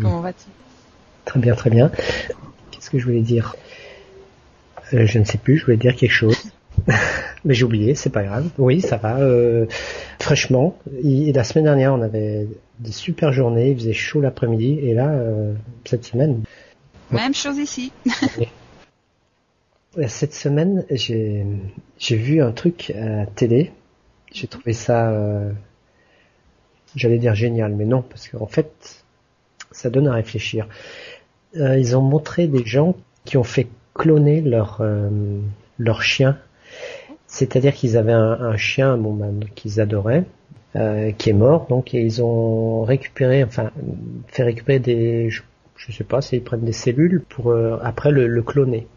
Comment vas-tu? Très bien, très bien. Qu'est-ce que je voulais dire? Euh, Je ne sais plus, je voulais dire quelque chose. Mais j'ai oublié, c'est pas grave. Oui, ça va. Euh, fraîchement. Et la semaine dernière, on avait des super journées, il faisait chaud l'après-midi. Et là, euh, cette semaine... Même chose ici. cette semaine, j'ai j'ai vu un truc à la télé. J'ai trouvé ça... Euh, J'allais dire génial, mais non, parce qu'en fait, ça donne à réfléchir. Euh, ils ont montré des gens qui ont fait cloner leur euh, leur chien. C'est-à-dire qu'ils avaient un, chien, bon, ben, qu'ils adoraient, euh, qui est mort, donc et ils ont récupéré, enfin, fait récupérer des, je, sais pas, s'ils prennent des cellules pour après le, le, cloner.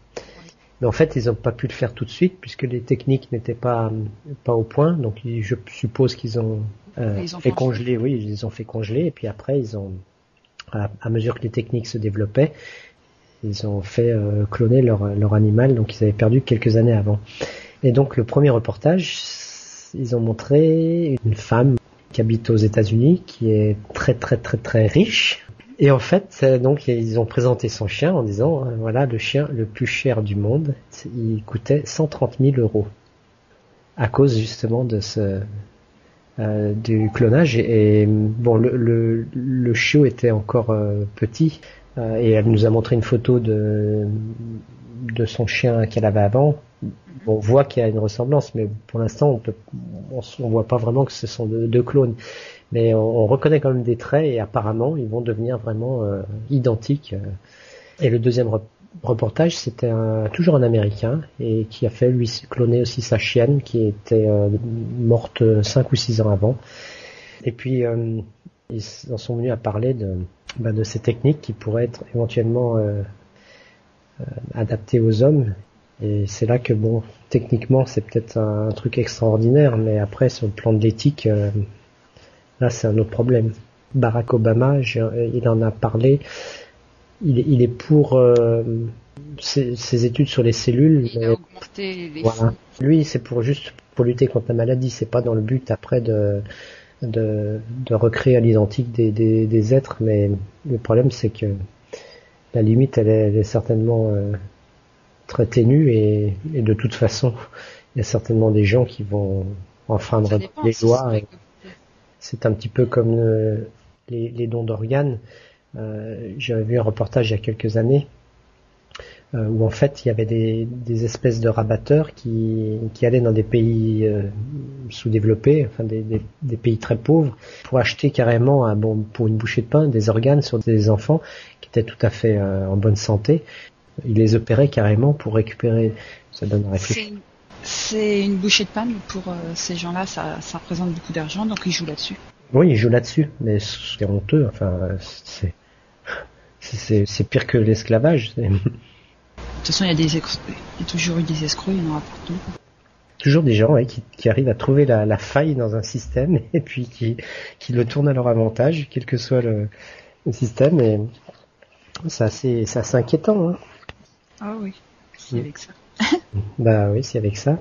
Mais en fait, ils n'ont pas pu le faire tout de suite puisque les techniques n'étaient pas pas au point. Donc, je suppose qu'ils ont ils ont fait congeler, oui, ils les ont fait congeler et puis après ils ont, à, mesure que les techniques se développaient, ils ont fait euh, cloner leur, leur animal, donc ils avaient perdu quelques années avant. Et donc le premier reportage, ils ont montré une femme qui habite aux États-Unis, qui est très très très très riche. Et en fait, donc ils ont présenté son chien en disant, euh, voilà, le chien le plus cher du monde, il coûtait 130 000 euros à cause justement de ce euh, du clonage. Et, bon le, le, le, chiot était encore euh, petit euh, et elle nous a montré une photo de de son chien qu'elle avait avant. On voit qu'il y a une ressemblance mais pour l'instant on peut on, voit pas vraiment que ce sont deux, clones. Mais on, reconnaît quand même des traits et apparemment ils vont devenir vraiment identiques et le deuxième reportage, c'était toujours un Américain et qui a fait lui cloner aussi sa chienne qui était euh, morte cinq ou six ans avant. Et puis euh, ils en sont venus à parler de, bah, ces techniques qui pourraient être éventuellement euh, adaptées aux hommes. Et c'est là que bon, techniquement c'est peut-être un, truc extraordinaire, mais après sur le plan de l'éthique, là c'est un autre problème. Barack Obama, il en a parlé il, il est pour euh, ses, études sur les cellules. voilà. Lui, c'est pour juste pour lutter contre la maladie. C'est pas dans le but après de de, de recréer à l'identique des, des, des, êtres, mais le problème c'est que la limite elle est, elle est certainement euh, très ténue et, et, de toute façon il y a certainement des gens qui vont enfreindre les lois. C'est un petit peu comme euh, les, les dons d'organes. Euh, j'avais vu un reportage il y a quelques années euh, où en fait il y avait des, des espèces de rabatteurs qui, qui allaient dans des pays euh, sous-développés, enfin des, des, des, pays très pauvres, pour acheter carrément un, bon, pour une bouchée de pain des organes sur des enfants qui étaient tout à fait en bonne santé. Ils les opéraient carrément pour récupérer. Ça donne. C'est une bouchée de pain pour ces gens-là, ça, ça représente beaucoup d'argent, donc ils jouent là-dessus. Oui, ils jouent là-dessus, mais c'est honteux. Enfin, c'est c'est pire que l'esclavage. De toute façon, il y a des il toujours eu des escrocs, il y en aura partout. Toujours des gens qui, arrivent à trouver la, faille dans un système et puis qui, qui le tournent à leur avantage, quel que soit le, système. Et c'est assez, assez inquiétant. Hein. Ah oui, si avec ça. bah oui, c'est avec ça.